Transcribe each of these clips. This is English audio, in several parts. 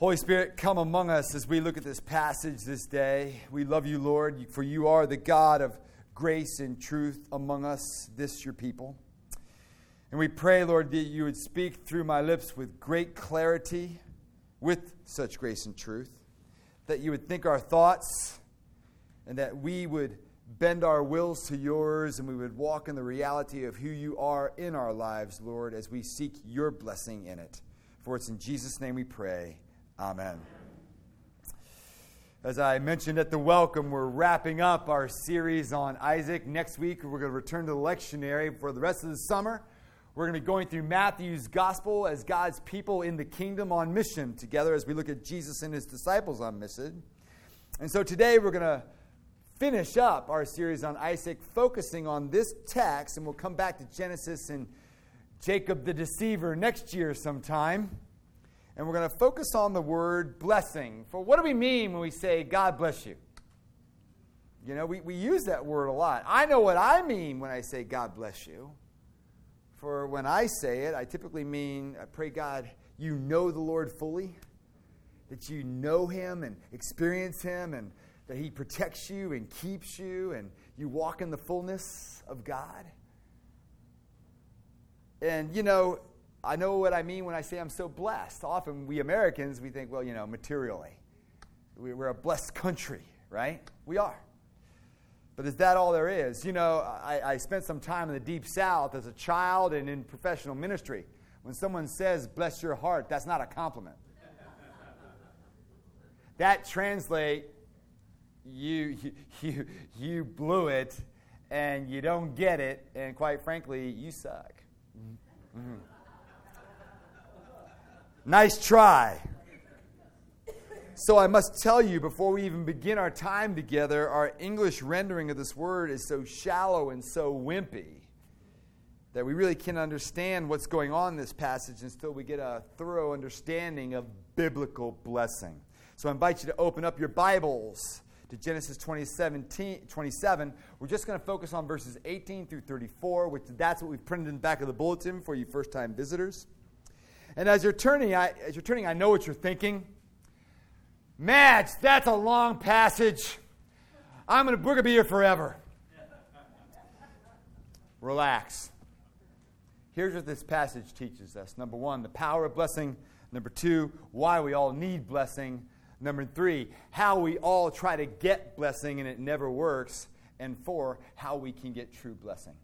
Holy Spirit, come among us as we look at this passage this day. We love you, Lord, for you are the God of grace and truth among us, this your people. And we pray, Lord, that you would speak through my lips with great clarity, with such grace and truth, that you would think our thoughts, and that we would bend our wills to yours, and we would walk in the reality of who you are in our lives, Lord, as we seek your blessing in it. For it's in Jesus' name we pray. Amen. As I mentioned at the welcome, we're wrapping up our series on Isaac. Next week, we're going to return to the lectionary for the rest of the summer. We're going to be going through Matthew's gospel as God's people in the kingdom on mission together as we look at Jesus and his disciples on mission. And so today, we're going to finish up our series on Isaac, focusing on this text, and we'll come back to Genesis and Jacob the deceiver next year sometime and we're going to focus on the word blessing. For what do we mean when we say, God bless you? You know, we, we use that word a lot. I know what I mean when I say, God bless you. For when I say it, I typically mean, I pray, God, you know the Lord fully, that you know Him and experience Him, and that He protects you and keeps you, and you walk in the fullness of God. And, you know, I know what I mean when I say I'm so blessed. Often we Americans, we think, well, you know, materially. We're a blessed country, right? We are. But is that all there is? You know, I, I spent some time in the deep south as a child and in professional ministry. When someone says, bless your heart, that's not a compliment. that translate you, you, you blew it and you don't get it, and quite frankly, you suck. Mm-hmm. Nice try. So I must tell you, before we even begin our time together, our English rendering of this word is so shallow and so wimpy that we really can't understand what's going on in this passage until we get a thorough understanding of biblical blessing. So I invite you to open up your Bibles to Genesis 27. We're just going to focus on verses 18 through 34, which that's what we've printed in the back of the bulletin for you first time visitors. And as you're turning, I, as you're turning, I know what you're thinking. Madge, that's a long passage. I'm gonna, going to be here forever. Relax. Here's what this passage teaches us number one, the power of blessing. Number two, why we all need blessing. Number three, how we all try to get blessing and it never works. And four, how we can get true blessing.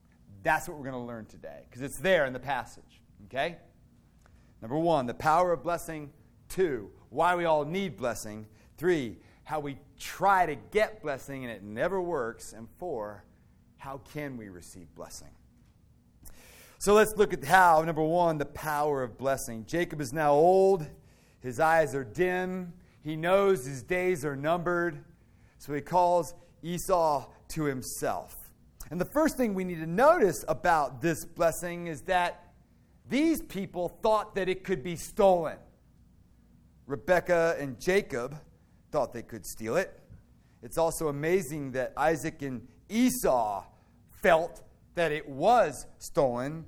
That's what we're going to learn today because it's there in the passage. Okay? Number one, the power of blessing. Two, why we all need blessing. Three, how we try to get blessing and it never works. And four, how can we receive blessing? So let's look at how, number one, the power of blessing. Jacob is now old, his eyes are dim, he knows his days are numbered, so he calls Esau to himself. And the first thing we need to notice about this blessing is that these people thought that it could be stolen. Rebekah and Jacob thought they could steal it. It's also amazing that Isaac and Esau felt that it was stolen.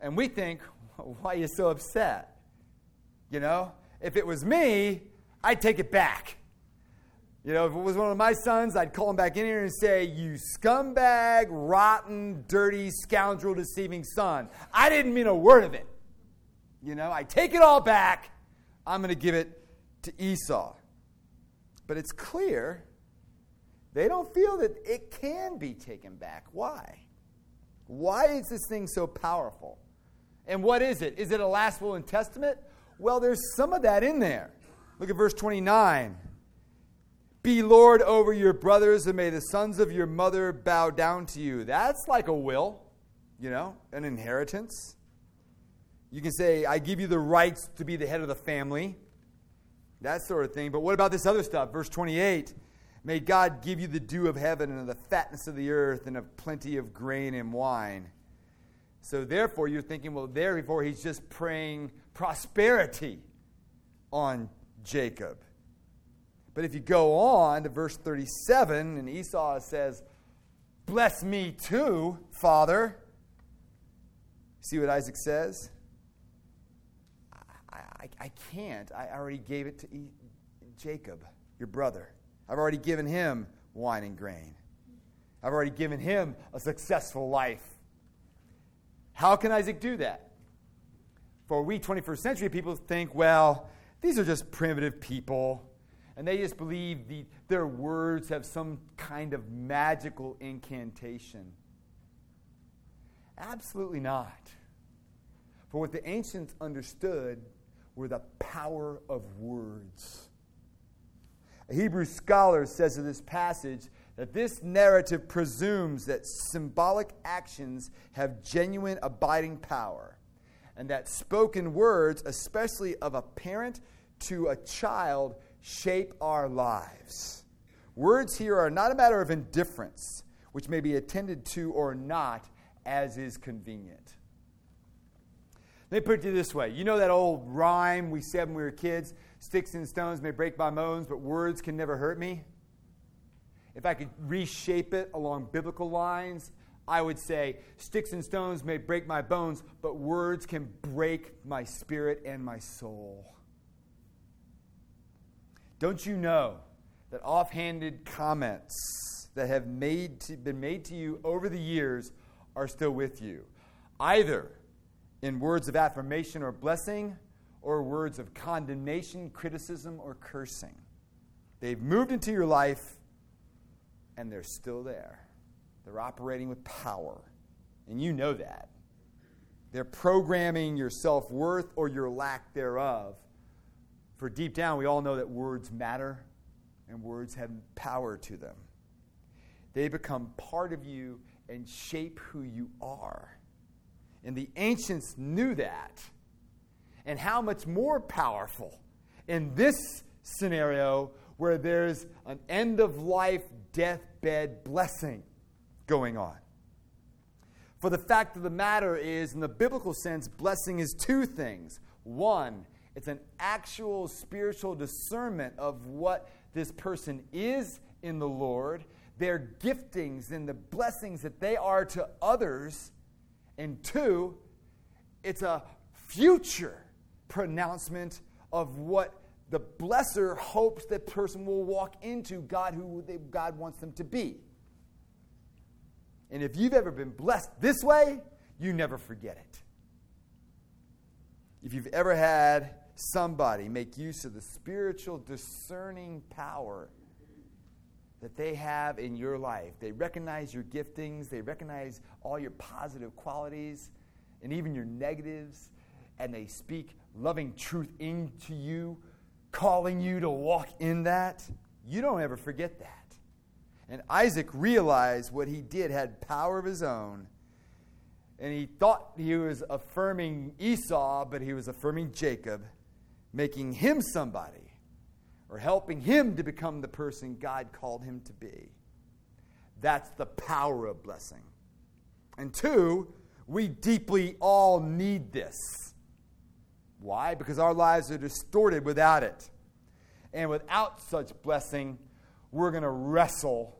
And we think, why are you so upset? You know, if it was me, I'd take it back. You know, if it was one of my sons, I'd call him back in here and say, You scumbag, rotten, dirty, scoundrel, deceiving son. I didn't mean a word of it. You know, I take it all back. I'm going to give it to Esau. But it's clear they don't feel that it can be taken back. Why? Why is this thing so powerful? And what is it? Is it a last will and testament? Well, there's some of that in there. Look at verse 29. Be Lord over your brothers, and may the sons of your mother bow down to you. That's like a will, you know, an inheritance. You can say, I give you the rights to be the head of the family, that sort of thing. But what about this other stuff? Verse 28 May God give you the dew of heaven and the fatness of the earth and of plenty of grain and wine. So, therefore, you're thinking, well, therefore, he's just praying prosperity on Jacob. But if you go on to verse 37, and Esau says, Bless me too, Father. See what Isaac says? I, I, I can't. I already gave it to e- Jacob, your brother. I've already given him wine and grain. I've already given him a successful life. How can Isaac do that? For we 21st century people think, well, these are just primitive people, and they just believe the, their words have some kind of magical incantation. Absolutely not. For what the ancients understood were the power of words. A Hebrew scholar says of this passage that this narrative presumes that symbolic actions have genuine abiding power, and that spoken words, especially of a parent to a child, shape our lives. Words here are not a matter of indifference, which may be attended to or not as is convenient. Let me put it this way. You know that old rhyme we said when we were kids? Sticks and stones may break my bones, but words can never hurt me. If I could reshape it along biblical lines, I would say, Sticks and stones may break my bones, but words can break my spirit and my soul. Don't you know that offhanded comments that have made to, been made to you over the years are still with you? Either in words of affirmation or blessing, or words of condemnation, criticism, or cursing. They've moved into your life and they're still there. They're operating with power, and you know that. They're programming your self worth or your lack thereof. For deep down, we all know that words matter and words have power to them. They become part of you and shape who you are. And the ancients knew that and how much more powerful in this scenario where there's an end of life deathbed blessing going on. For the fact of the matter is, in the biblical sense, blessing is two things. One, it's an actual spiritual discernment of what this person is in the Lord, their giftings and the blessings that they are to others. And two, it's a future pronouncement of what the blesser hopes that person will walk into God who they, God wants them to be. And if you've ever been blessed this way, you never forget it. If you've ever had somebody make use of the spiritual discerning power that they have in your life, they recognize your giftings, they recognize all your positive qualities and even your negatives, and they speak loving truth into you, calling you to walk in that, you don't ever forget that. And Isaac realized what he did had power of his own. And he thought he was affirming Esau, but he was affirming Jacob, making him somebody or helping him to become the person God called him to be. That's the power of blessing. And two, we deeply all need this. Why? Because our lives are distorted without it. And without such blessing, we're going to wrestle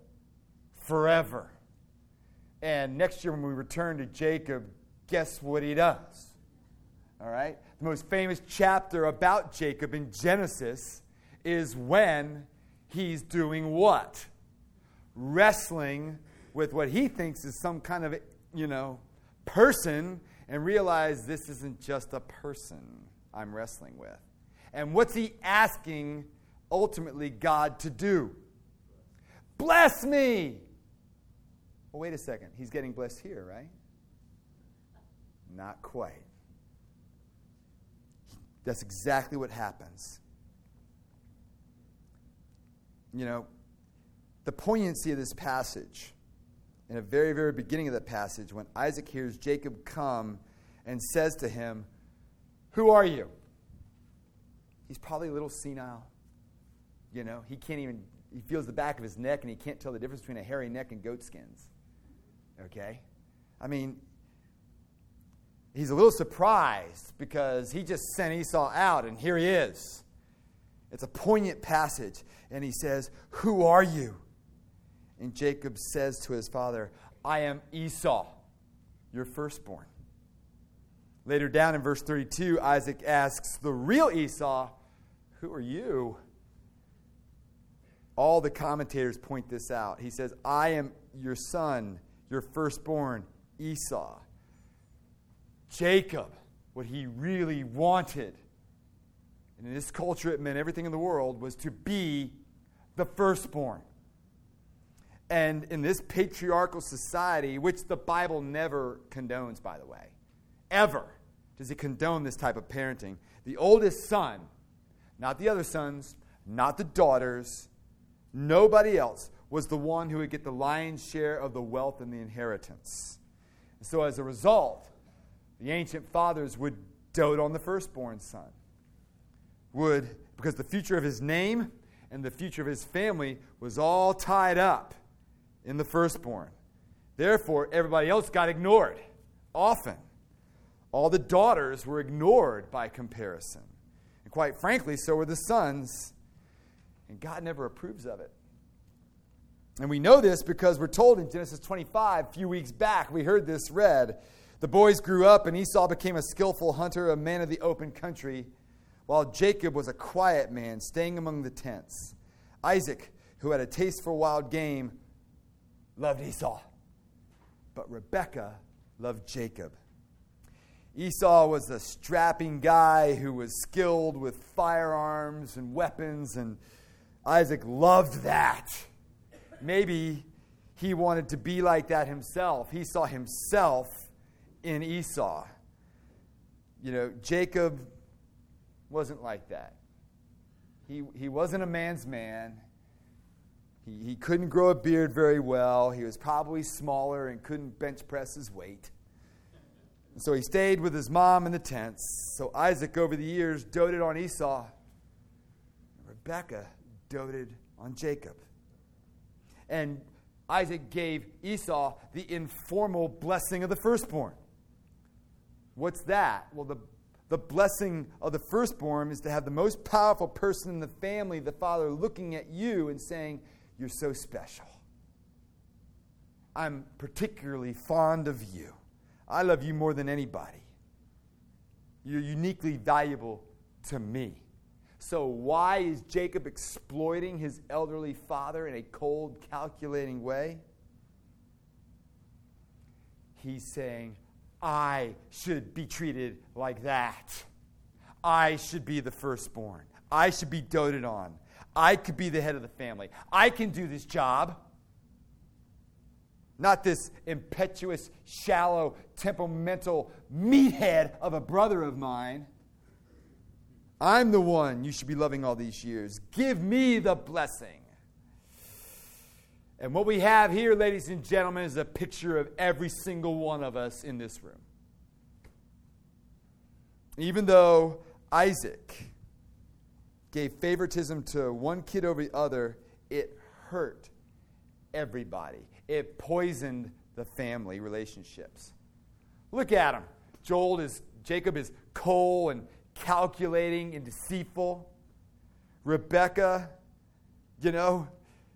forever. And next year, when we return to Jacob, guess what he does? All right? The most famous chapter about Jacob in Genesis is when he's doing what? Wrestling with what he thinks is some kind of, you know, person and realize this isn't just a person. I'm wrestling with. And what's he asking ultimately God to do? Bless me! Well, wait a second. He's getting blessed here, right? Not quite. That's exactly what happens. You know, the poignancy of this passage, in the very, very beginning of the passage, when Isaac hears Jacob come and says to him, who are you? He's probably a little senile. You know, he can't even, he feels the back of his neck and he can't tell the difference between a hairy neck and goat skins. Okay? I mean, he's a little surprised because he just sent Esau out and here he is. It's a poignant passage. And he says, Who are you? And Jacob says to his father, I am Esau, your firstborn. Later down in verse 32, Isaac asks the real Esau, Who are you? All the commentators point this out. He says, I am your son, your firstborn, Esau. Jacob, what he really wanted, and in this culture it meant everything in the world, was to be the firstborn. And in this patriarchal society, which the Bible never condones, by the way, ever does it condone this type of parenting, the oldest son, not the other sons, not the daughters, nobody else, was the one who would get the lion's share of the wealth and the inheritance. So as a result, the ancient fathers would dote on the firstborn son. Would, because the future of his name and the future of his family was all tied up in the firstborn. Therefore, everybody else got ignored. Often, all the daughters were ignored by comparison. And quite frankly, so were the sons. And God never approves of it. And we know this because we're told in Genesis 25, a few weeks back, we heard this read. The boys grew up, and Esau became a skillful hunter, a man of the open country, while Jacob was a quiet man, staying among the tents. Isaac, who had a taste for wild game, loved Esau, but Rebekah loved Jacob. Esau was a strapping guy who was skilled with firearms and weapons, and Isaac loved that. Maybe he wanted to be like that himself. He saw himself in Esau. You know, Jacob wasn't like that. He, he wasn't a man's man. He, he couldn't grow a beard very well. He was probably smaller and couldn't bench press his weight. And so he stayed with his mom in the tents. So Isaac, over the years, doted on Esau. Rebekah doted on Jacob. And Isaac gave Esau the informal blessing of the firstborn. What's that? Well, the, the blessing of the firstborn is to have the most powerful person in the family, the father, looking at you and saying, you're so special. I'm particularly fond of you. I love you more than anybody. You're uniquely valuable to me. So, why is Jacob exploiting his elderly father in a cold, calculating way? He's saying, I should be treated like that. I should be the firstborn. I should be doted on. I could be the head of the family. I can do this job. Not this impetuous, shallow, temperamental meathead of a brother of mine. I'm the one you should be loving all these years. Give me the blessing. And what we have here, ladies and gentlemen, is a picture of every single one of us in this room. Even though Isaac gave favoritism to one kid over the other, it hurt everybody. It poisoned the family relationships. Look at him. Joel is Jacob is cold and calculating and deceitful. Rebecca, you know,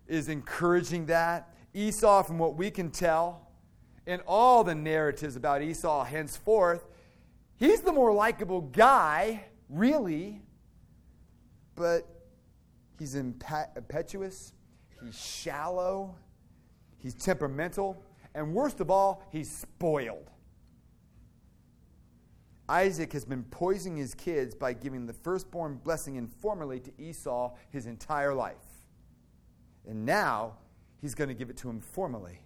is encouraging that. Esau, from what we can tell, in all the narratives about Esau henceforth, he's the more likable guy, really, but he's impetuous, he's shallow, he's temperamental, and worst of all, he's spoiled. Isaac has been poisoning his kids by giving the firstborn blessing informally to Esau his entire life. And now he's going to give it to him formally.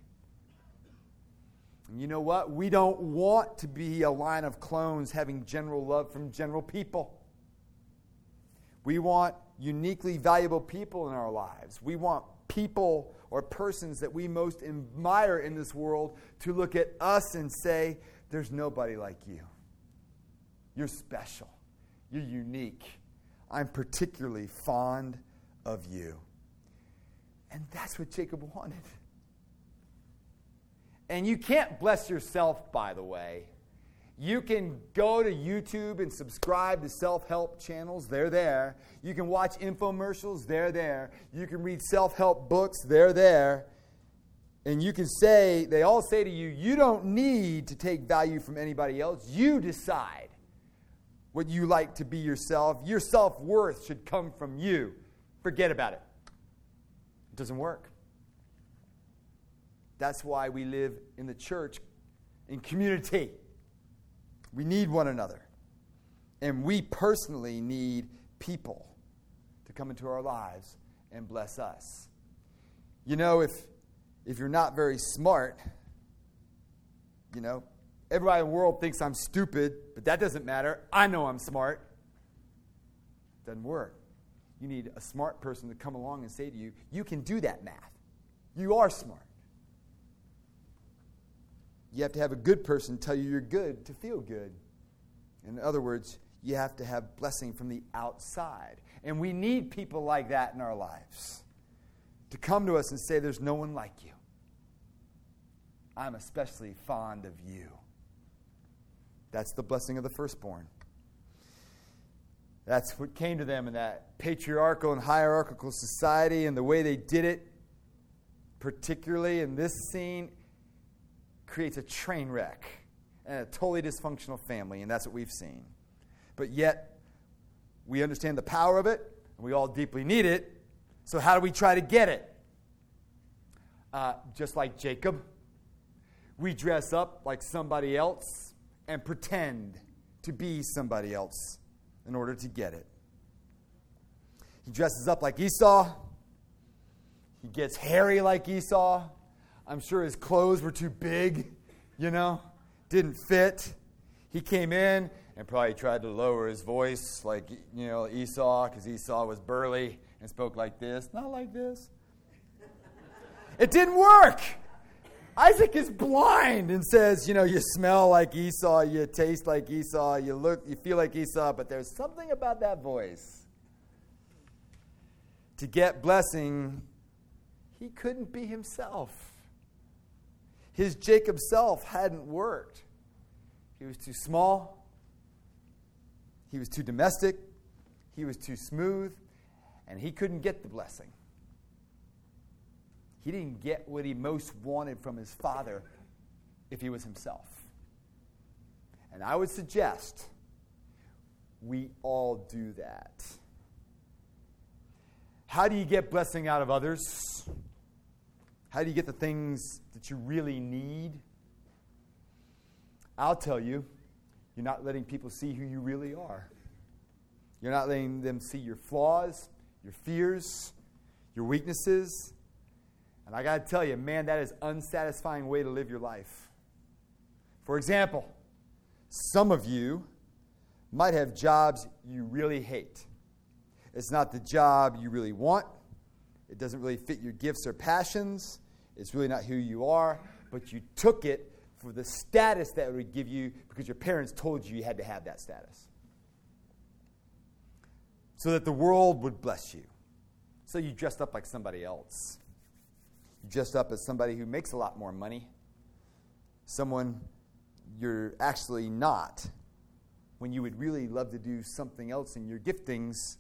And you know what? We don't want to be a line of clones having general love from general people. We want uniquely valuable people in our lives. We want people or persons that we most admire in this world to look at us and say, There's nobody like you. You're special. You're unique. I'm particularly fond of you. And that's what Jacob wanted. And you can't bless yourself, by the way. You can go to YouTube and subscribe to self help channels, they're there. You can watch infomercials, they're there. You can read self help books, they're there. And you can say, they all say to you, you don't need to take value from anybody else. You decide what you like to be yourself. Your self worth should come from you. Forget about it. It doesn't work. That's why we live in the church, in community. We need one another. And we personally need people to come into our lives and bless us. You know, if, if you're not very smart, you know, everybody in the world thinks I'm stupid, but that doesn't matter. I know I'm smart. Doesn't work. You need a smart person to come along and say to you, You can do that math. You are smart. You have to have a good person tell you you're good to feel good. In other words, you have to have blessing from the outside. And we need people like that in our lives to come to us and say, There's no one like you. I'm especially fond of you. That's the blessing of the firstborn. That's what came to them in that patriarchal and hierarchical society, and the way they did it, particularly in this scene, creates a train wreck and a totally dysfunctional family, and that's what we've seen. But yet, we understand the power of it, and we all deeply need it. So, how do we try to get it? Uh, just like Jacob, we dress up like somebody else and pretend to be somebody else in order to get it. He dresses up like Esau. He gets hairy like Esau. I'm sure his clothes were too big, you know, didn't fit. He came in and probably tried to lower his voice like, you know, Esau, because Esau was burly and spoke like this, not like this. It didn't work. Isaac is blind and says, you know, you smell like Esau, you taste like Esau, you look, you feel like Esau, but there's something about that voice. To get blessing, he couldn't be himself. His Jacob self hadn't worked. He was too small. He was too domestic. He was too smooth. And he couldn't get the blessing he didn't get what he most wanted from his father if he was himself. And I would suggest we all do that. How do you get blessing out of others? How do you get the things that you really need? I'll tell you, you're not letting people see who you really are. You're not letting them see your flaws, your fears, your weaknesses, and I got to tell you, man, that is unsatisfying way to live your life. For example, some of you might have jobs you really hate. It's not the job you really want. It doesn't really fit your gifts or passions. It's really not who you are, but you took it for the status that it would give you because your parents told you you had to have that status. So that the world would bless you. So you dressed up like somebody else dressed up as somebody who makes a lot more money, someone you're actually not, when you would really love to do something else in your giftings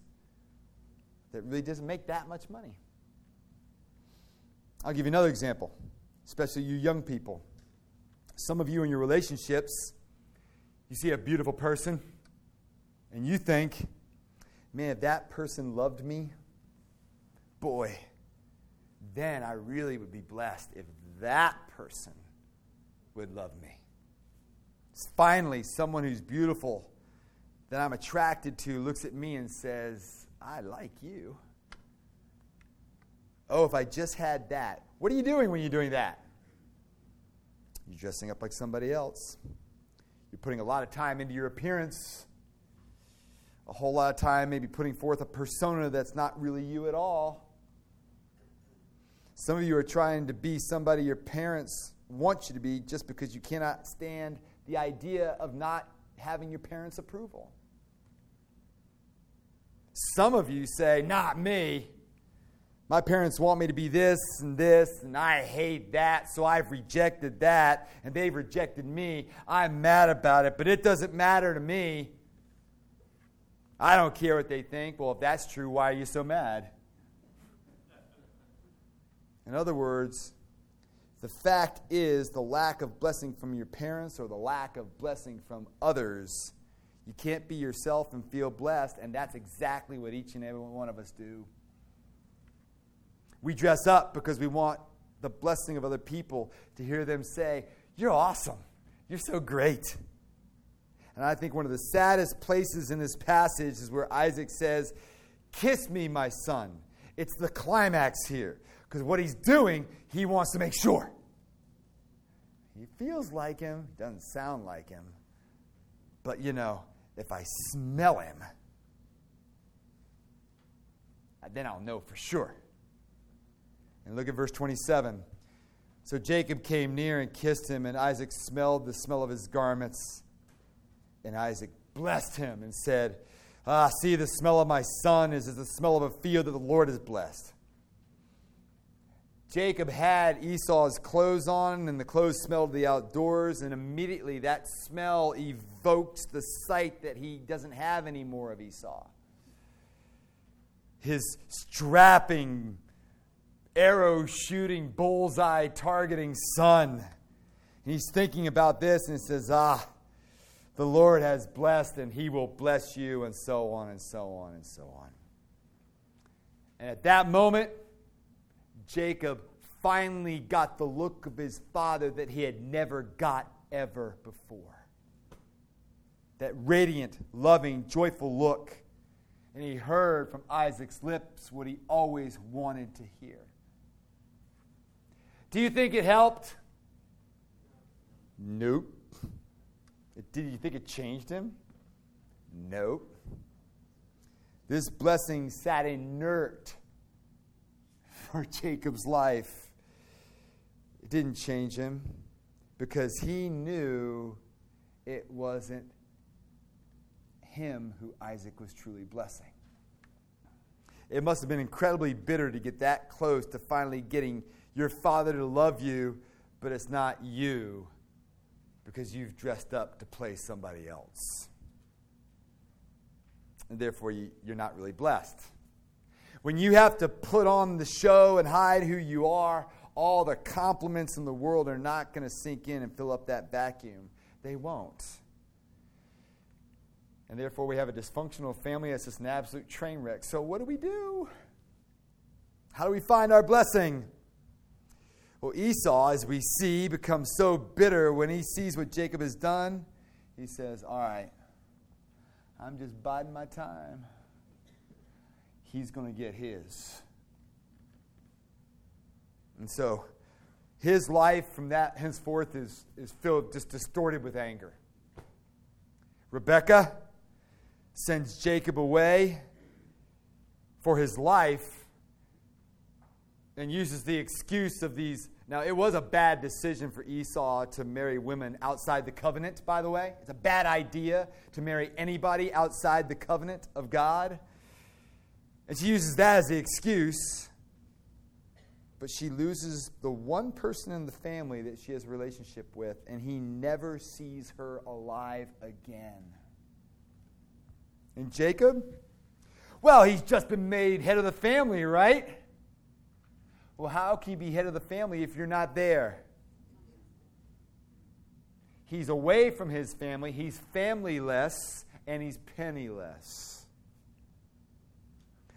that really doesn't make that much money. I'll give you another example, especially you young people. Some of you in your relationships, you see a beautiful person, and you think, man, if that person loved me, boy, then I really would be blessed if that person would love me. Finally, someone who's beautiful that I'm attracted to looks at me and says, I like you. Oh, if I just had that. What are you doing when you're doing that? You're dressing up like somebody else. You're putting a lot of time into your appearance, a whole lot of time maybe putting forth a persona that's not really you at all. Some of you are trying to be somebody your parents want you to be just because you cannot stand the idea of not having your parents' approval. Some of you say, Not me. My parents want me to be this and this, and I hate that, so I've rejected that, and they've rejected me. I'm mad about it, but it doesn't matter to me. I don't care what they think. Well, if that's true, why are you so mad? In other words, The fact is, the lack of blessing from your parents or the lack of blessing from others, you can't be yourself and feel blessed, and that's exactly what each and every one of us do. We dress up because we want the blessing of other people to hear them say, You're awesome. You're so great. And I think one of the saddest places in this passage is where Isaac says, Kiss me, my son. It's the climax here. Because what he's doing, he wants to make sure. He feels like him, he doesn't sound like him. But you know, if I smell him, then I'll know for sure. And look at verse 27. So Jacob came near and kissed him, and Isaac smelled the smell of his garments. And Isaac blessed him and said, Ah, see, the smell of my son is as the smell of a field that the Lord has blessed. Jacob had Esau's clothes on, and the clothes smelled of the outdoors, and immediately that smell evokes the sight that he doesn't have anymore of Esau. His strapping, arrow shooting, bullseye targeting son. he's thinking about this and he says, Ah, the Lord has blessed and he will bless you, and so on and so on and so on. And at that moment, Jacob finally got the look of his father that he had never got ever before. That radiant, loving, joyful look. And he heard from Isaac's lips what he always wanted to hear. Do you think it helped? Nope. Did you think it changed him? Nope. This blessing sat inert for Jacob's life. It didn't change him because he knew it wasn't him who Isaac was truly blessing. It must have been incredibly bitter to get that close to finally getting your father to love you, but it's not you because you've dressed up to play somebody else. And therefore, you, you're not really blessed. When you have to put on the show and hide who you are, all the compliments in the world are not going to sink in and fill up that vacuum. They won't. And therefore, we have a dysfunctional family that's just an absolute train wreck. So, what do we do? How do we find our blessing? Well, Esau, as we see, becomes so bitter when he sees what Jacob has done. He says, All right, I'm just biding my time. He's going to get his. And so his life from that henceforth is, is filled, just distorted with anger. Rebecca sends Jacob away for his life and uses the excuse of these. Now, it was a bad decision for Esau to marry women outside the covenant, by the way. It's a bad idea to marry anybody outside the covenant of God. And she uses that as the excuse. But she loses the one person in the family that she has a relationship with, and he never sees her alive again. And Jacob? Well, he's just been made head of the family, right? Well, how can you be head of the family if you're not there? He's away from his family, he's familyless, and he's penniless.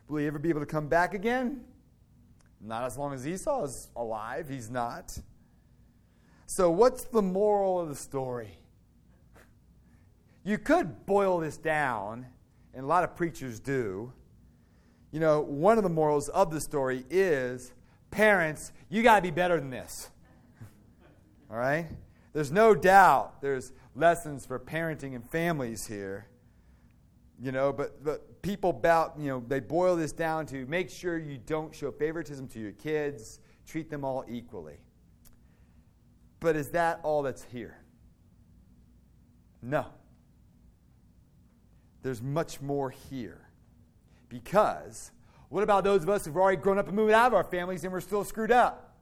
Will he ever be able to come back again? Not as long as Esau is alive, he's not. So, what's the moral of the story? You could boil this down, and a lot of preachers do. You know, one of the morals of the story is parents, you got to be better than this. All right? There's no doubt there's lessons for parenting and families here. You know, but, but people about, you know, they boil this down to make sure you don't show favoritism to your kids, treat them all equally. But is that all that's here? No. There's much more here. Because what about those of us who've already grown up and moved out of our families and we're still screwed up?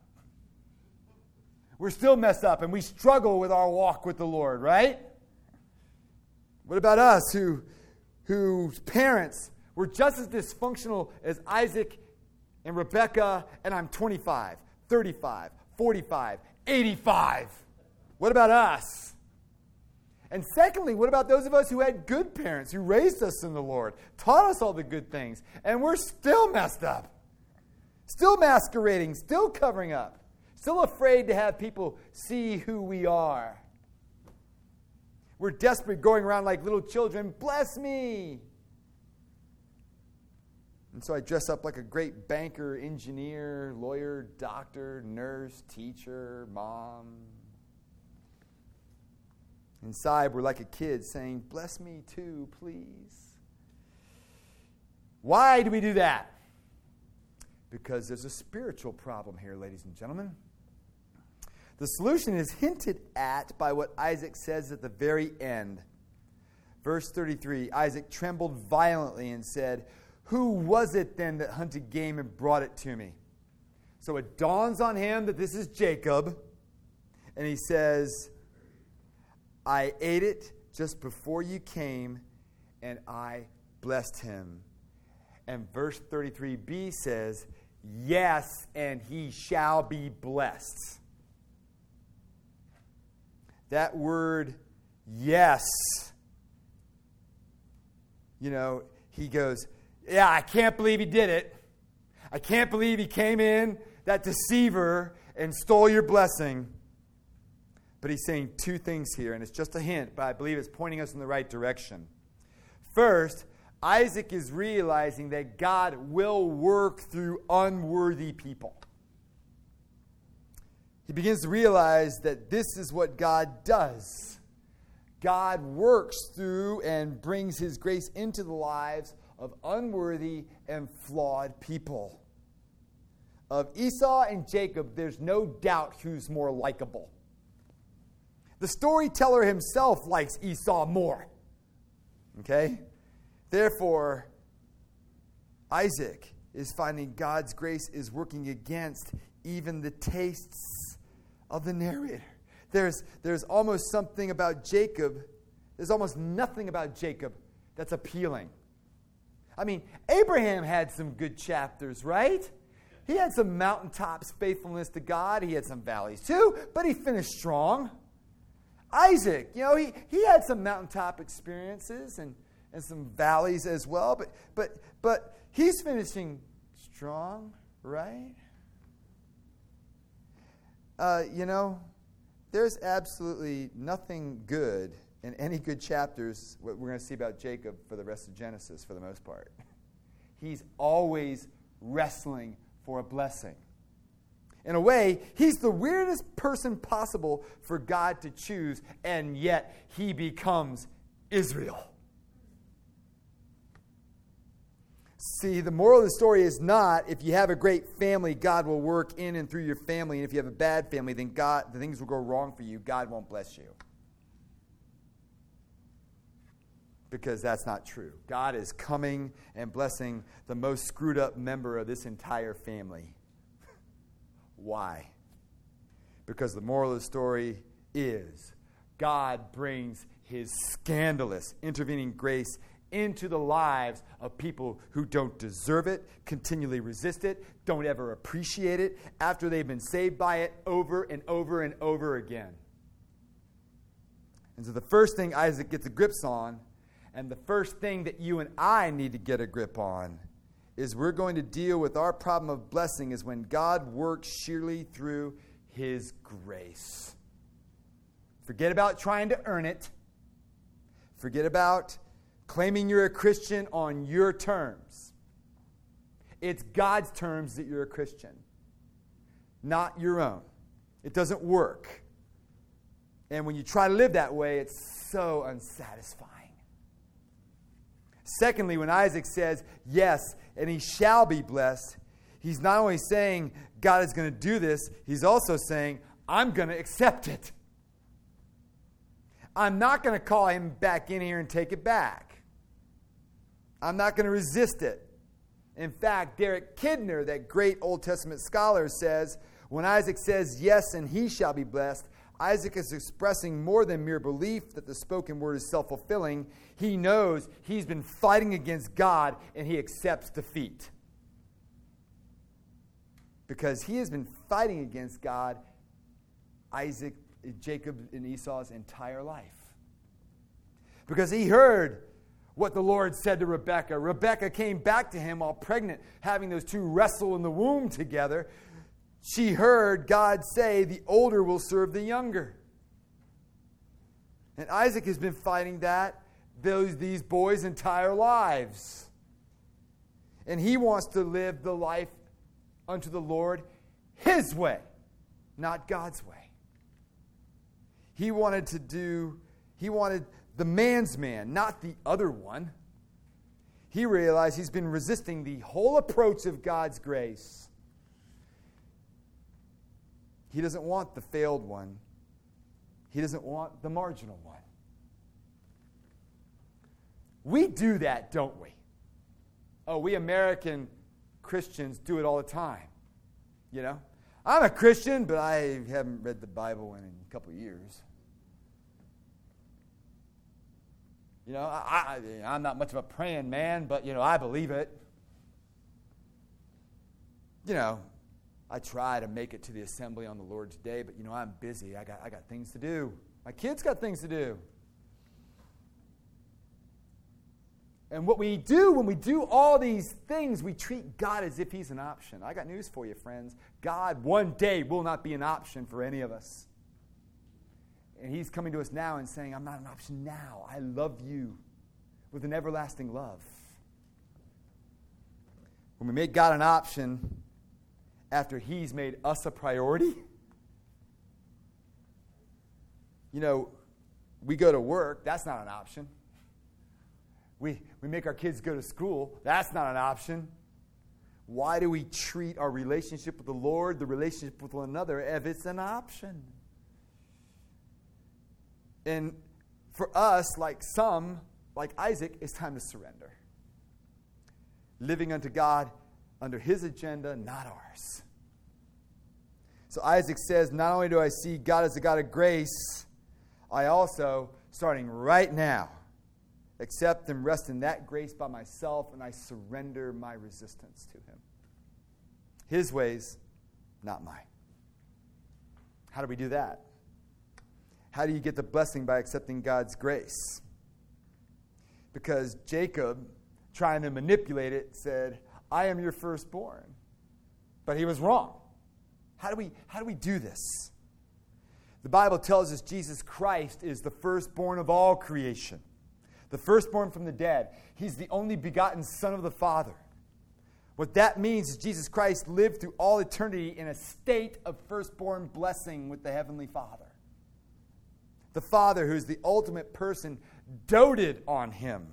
We're still messed up and we struggle with our walk with the Lord, right? What about us who, whose parents were just as dysfunctional as Isaac and Rebecca, and I'm 25, 35, 45, 85? What about us? And secondly, what about those of us who had good parents who raised us in the Lord, taught us all the good things, and we're still messed up, still masquerading, still covering up, still afraid to have people see who we are? We're desperate, going around like little children, bless me. And so I dress up like a great banker, engineer, lawyer, doctor, nurse, teacher, mom. Inside, we're like a kid saying, Bless me too, please. Why do we do that? Because there's a spiritual problem here, ladies and gentlemen. The solution is hinted at by what Isaac says at the very end. Verse 33 Isaac trembled violently and said, who was it then that hunted game and brought it to me? So it dawns on him that this is Jacob, and he says, I ate it just before you came, and I blessed him. And verse 33b says, Yes, and he shall be blessed. That word, yes, you know, he goes, yeah, I can't believe he did it. I can't believe he came in, that deceiver, and stole your blessing. But he's saying two things here, and it's just a hint, but I believe it's pointing us in the right direction. First, Isaac is realizing that God will work through unworthy people. He begins to realize that this is what God does. God works through and brings his grace into the lives of unworthy and flawed people. Of Esau and Jacob, there's no doubt who's more likable. The storyteller himself likes Esau more. Okay? Therefore, Isaac is finding God's grace is working against even the tastes of the narrator. There's, there's almost something about Jacob, there's almost nothing about Jacob that's appealing. I mean, Abraham had some good chapters, right? He had some mountaintops, faithfulness to God. He had some valleys too, but he finished strong. Isaac, you know, he, he had some mountaintop experiences and, and some valleys as well, but, but, but he's finishing strong, right? Uh, you know, there's absolutely nothing good in any good chapters, what we're going to see about Jacob for the rest of Genesis for the most part. He's always wrestling for a blessing. In a way, he's the weirdest person possible for God to choose, and yet he becomes Israel. See, the moral of the story is not if you have a great family, God will work in and through your family, and if you have a bad family, then God, the things will go wrong for you. God won't bless you. because that's not true. God is coming and blessing the most screwed up member of this entire family. Why? Because the moral of the story is God brings his scandalous intervening grace into the lives of people who don't deserve it, continually resist it, don't ever appreciate it, after they've been saved by it over and over and over again. And so the first thing Isaac gets a grip on and the first thing that you and I need to get a grip on is we're going to deal with our problem of blessing is when God works sheerly through his grace. Forget about trying to earn it. Forget about claiming you're a Christian on your terms. It's God's terms that you're a Christian, not your own. It doesn't work. And when you try to live that way, it's so unsatisfying. Secondly, when Isaac says, Yes, and he shall be blessed, he's not only saying God is going to do this, he's also saying, I'm going to accept it. I'm not going to call him back in here and take it back. I'm not going to resist it. In fact, Derek Kidner, that great Old Testament scholar, says, when Isaac says, Yes, and he shall be blessed, Isaac is expressing more than mere belief that the spoken word is self fulfilling. He knows he's been fighting against God and he accepts defeat. Because he has been fighting against God Isaac, Jacob, and Esau's entire life. Because he heard what the Lord said to Rebekah. Rebekah came back to him while pregnant, having those two wrestle in the womb together. She heard God say, The older will serve the younger. And Isaac has been fighting that those, these boys' entire lives. And he wants to live the life unto the Lord his way, not God's way. He wanted to do, he wanted the man's man, not the other one. He realized he's been resisting the whole approach of God's grace. He doesn't want the failed one, he doesn't want the marginal one. We do that, don't we? Oh, we American Christians do it all the time. You know? I'm a Christian, but I haven't read the Bible in a couple years. You know, I, I, I'm not much of a praying man, but, you know, I believe it. You know, I try to make it to the assembly on the Lord's day, but, you know, I'm busy. I got, I got things to do. My kids got things to do. And what we do when we do all these things, we treat God as if He's an option. I got news for you, friends. God one day will not be an option for any of us. And He's coming to us now and saying, I'm not an option now. I love you with an everlasting love. When we make God an option after He's made us a priority, you know, we go to work, that's not an option. We, we make our kids go to school. That's not an option. Why do we treat our relationship with the Lord, the relationship with one another, if it's an option? And for us, like some, like Isaac, it's time to surrender. Living unto God under his agenda, not ours. So Isaac says, Not only do I see God as a God of grace, I also, starting right now, accept and rest in that grace by myself, and I surrender my resistance to Him. His ways, not mine. How do we do that? How do you get the blessing by accepting God's grace? Because Jacob, trying to manipulate it, said, I am your firstborn. But he was wrong. How do we, how do, we do this? The Bible tells us Jesus Christ is the firstborn of all creation the firstborn from the dead. He's the only begotten Son of the Father. What that means is Jesus Christ lived through all eternity in a state of firstborn blessing with the Heavenly Father. The Father, who's the ultimate person, doted on him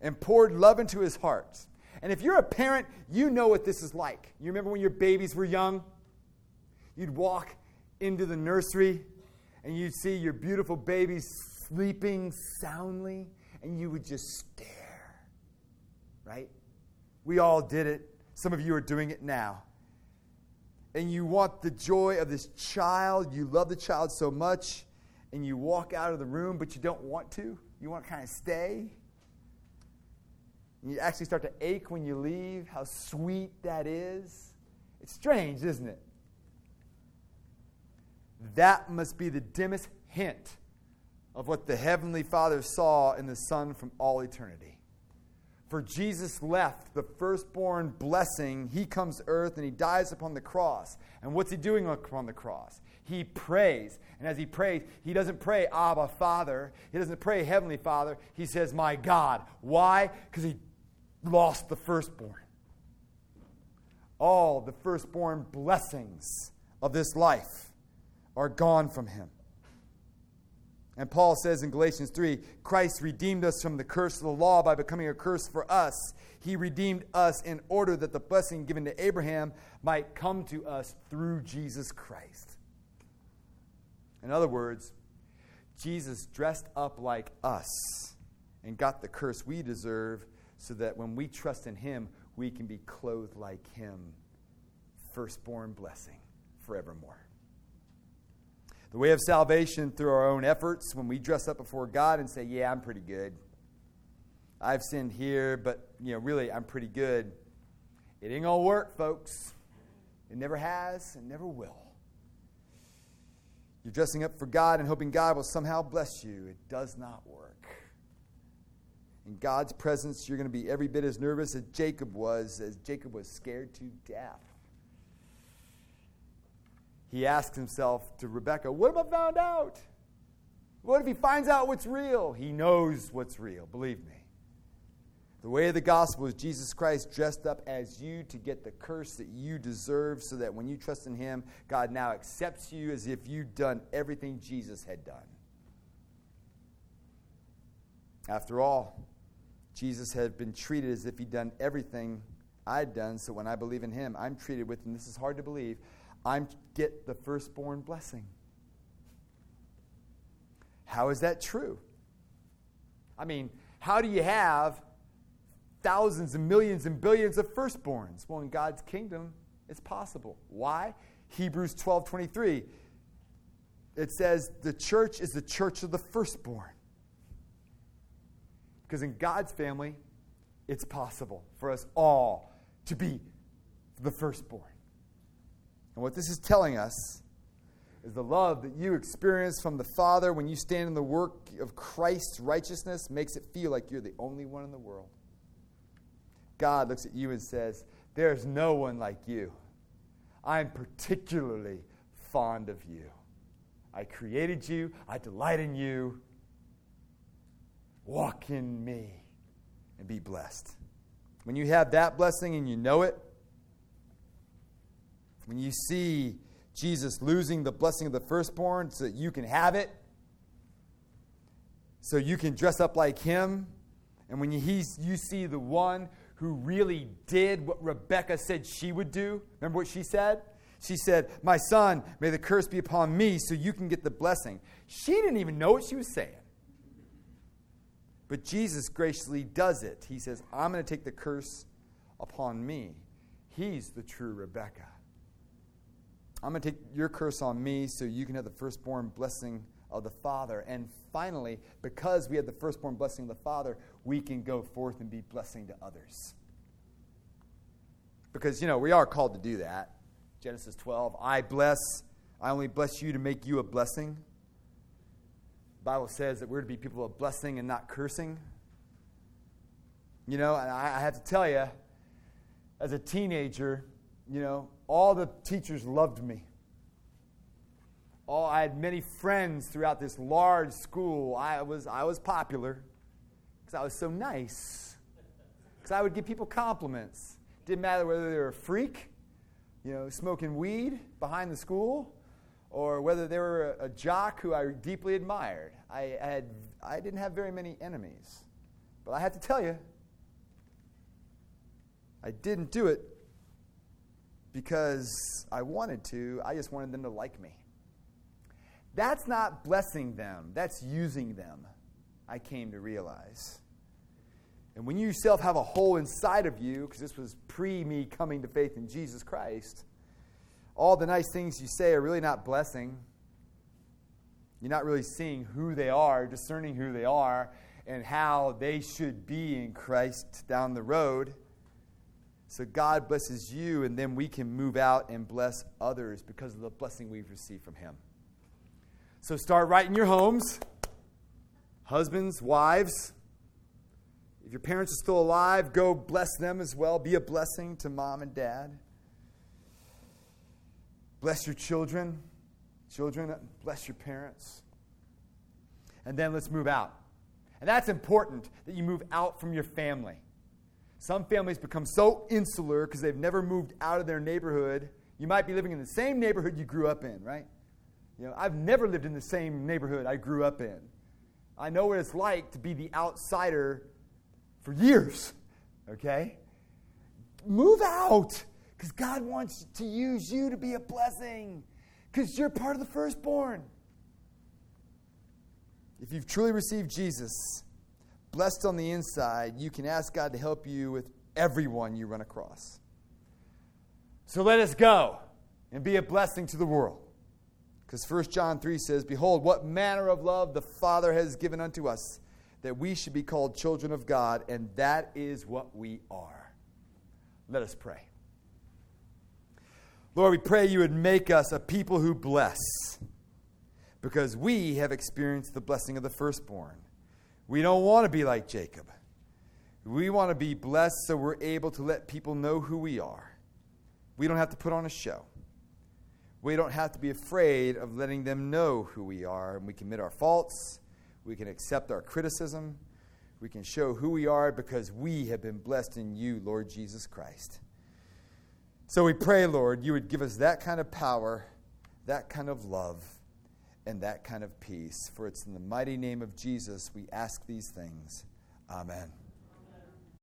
and poured love into his heart. And if you're a parent, you know what this is like. You remember when your babies were young? You'd walk into the nursery and you'd see your beautiful babies sleeping soundly and you would just stare. Right? We all did it. Some of you are doing it now. And you want the joy of this child. You love the child so much. And you walk out of the room, but you don't want to. You want to kind of stay. And you actually start to ache when you leave. How sweet that is. It's strange, isn't it? That must be the dimmest hint of what the Heavenly Father saw in the Son from all eternity. For Jesus left the firstborn blessing. He comes to earth and he dies upon the cross. And what's he doing upon the cross? He prays. And as he prays, he doesn't pray, Abba, Father. He doesn't pray, Heavenly Father. He says, My God. Why? Because he lost the firstborn. All the firstborn blessings of this life are gone from him. And Paul says in Galatians 3 Christ redeemed us from the curse of the law by becoming a curse for us. He redeemed us in order that the blessing given to Abraham might come to us through Jesus Christ. In other words, Jesus dressed up like us and got the curse we deserve so that when we trust in him, we can be clothed like him. Firstborn blessing forevermore. The way of salvation through our own efforts, when we dress up before God and say, Yeah, I'm pretty good. I've sinned here, but you know, really I'm pretty good. It ain't gonna work, folks. It never has and never will. You're dressing up for God and hoping God will somehow bless you. It does not work. In God's presence, you're going to be every bit as nervous as Jacob was, as Jacob was scared to death. He asks himself to Rebekah, What if I found out? What if he finds out what's real? He knows what's real, believe me. The way of the gospel is Jesus Christ dressed up as you to get the curse that you deserve, so that when you trust in Him, God now accepts you as if you'd done everything Jesus had done. After all, Jesus had been treated as if He'd done everything I'd done, so when I believe in Him, I'm treated with, and this is hard to believe, I'm get the firstborn blessing. How is that true? I mean, how do you have thousands and millions and billions of firstborns. Well, in God's kingdom, it's possible. Why? Hebrews 12 23. It says the church is the church of the firstborn. Because in God's family, it's possible for us all to be the firstborn. And what this is telling us is the love that you experience from the Father when you stand in the work of Christ's righteousness makes it feel like you're the only one in the world. God looks at you and says, There's no one like you. I'm particularly fond of you. I created you, I delight in you. Walk in me and be blessed. When you have that blessing and you know it, when you see Jesus losing the blessing of the firstborn so that you can have it, so you can dress up like him, and when you, you see the one who really did what Rebecca said she would do. Remember what she said? She said, My son, may the curse be upon me so you can get the blessing. She didn't even know what she was saying. But Jesus graciously does it. He says, I'm going to take the curse upon me. He's the true Rebecca. I'm going to take your curse on me so you can have the firstborn blessing of the Father. And finally, because we have the firstborn blessing of the Father, we can go forth and be blessing to others. Because, you know, we are called to do that. Genesis 12, I bless, I only bless you to make you a blessing. The Bible says that we're to be people of blessing and not cursing. You know, and I, I have to tell you, as a teenager, you know, all the teachers loved me. All, I had many friends throughout this large school. I was, I was popular because I was so nice. Because I would give people compliments. Didn't matter whether they were a freak, you know, smoking weed behind the school, or whether they were a, a jock who I deeply admired. I, I, had, I didn't have very many enemies. But I have to tell you, I didn't do it because I wanted to. I just wanted them to like me. That's not blessing them, that's using them, I came to realize. And when you yourself have a hole inside of you, because this was pre me coming to faith in Jesus Christ, all the nice things you say are really not blessing. You're not really seeing who they are, discerning who they are, and how they should be in Christ down the road. So God blesses you, and then we can move out and bless others because of the blessing we've received from Him. So start right in your homes. Husbands, wives, if your parents are still alive, go bless them as well. Be a blessing to mom and dad. Bless your children. Children, bless your parents. And then let's move out. And that's important that you move out from your family. Some families become so insular because they've never moved out of their neighborhood. You might be living in the same neighborhood you grew up in, right? You know, I've never lived in the same neighborhood I grew up in. I know what it's like to be the outsider for years. Okay? Move out because God wants to use you to be a blessing because you're part of the firstborn. If you've truly received Jesus, blessed on the inside, you can ask God to help you with everyone you run across. So let us go and be a blessing to the world. Because 1 John 3 says, Behold, what manner of love the Father has given unto us that we should be called children of God, and that is what we are. Let us pray. Lord, we pray you would make us a people who bless. because we have experienced the blessing of the firstborn. We don't want to be like Jacob. We want to be blessed so we're able to let people know who we are. We don't have to put on a show. We don't have to be afraid of letting them know who we are. And we commit our faults. We can accept our criticism. We can show who we are because we have been blessed in you, Lord Jesus Christ. So we pray, Lord, you would give us that kind of power, that kind of love, and that kind of peace. For it's in the mighty name of Jesus we ask these things. Amen.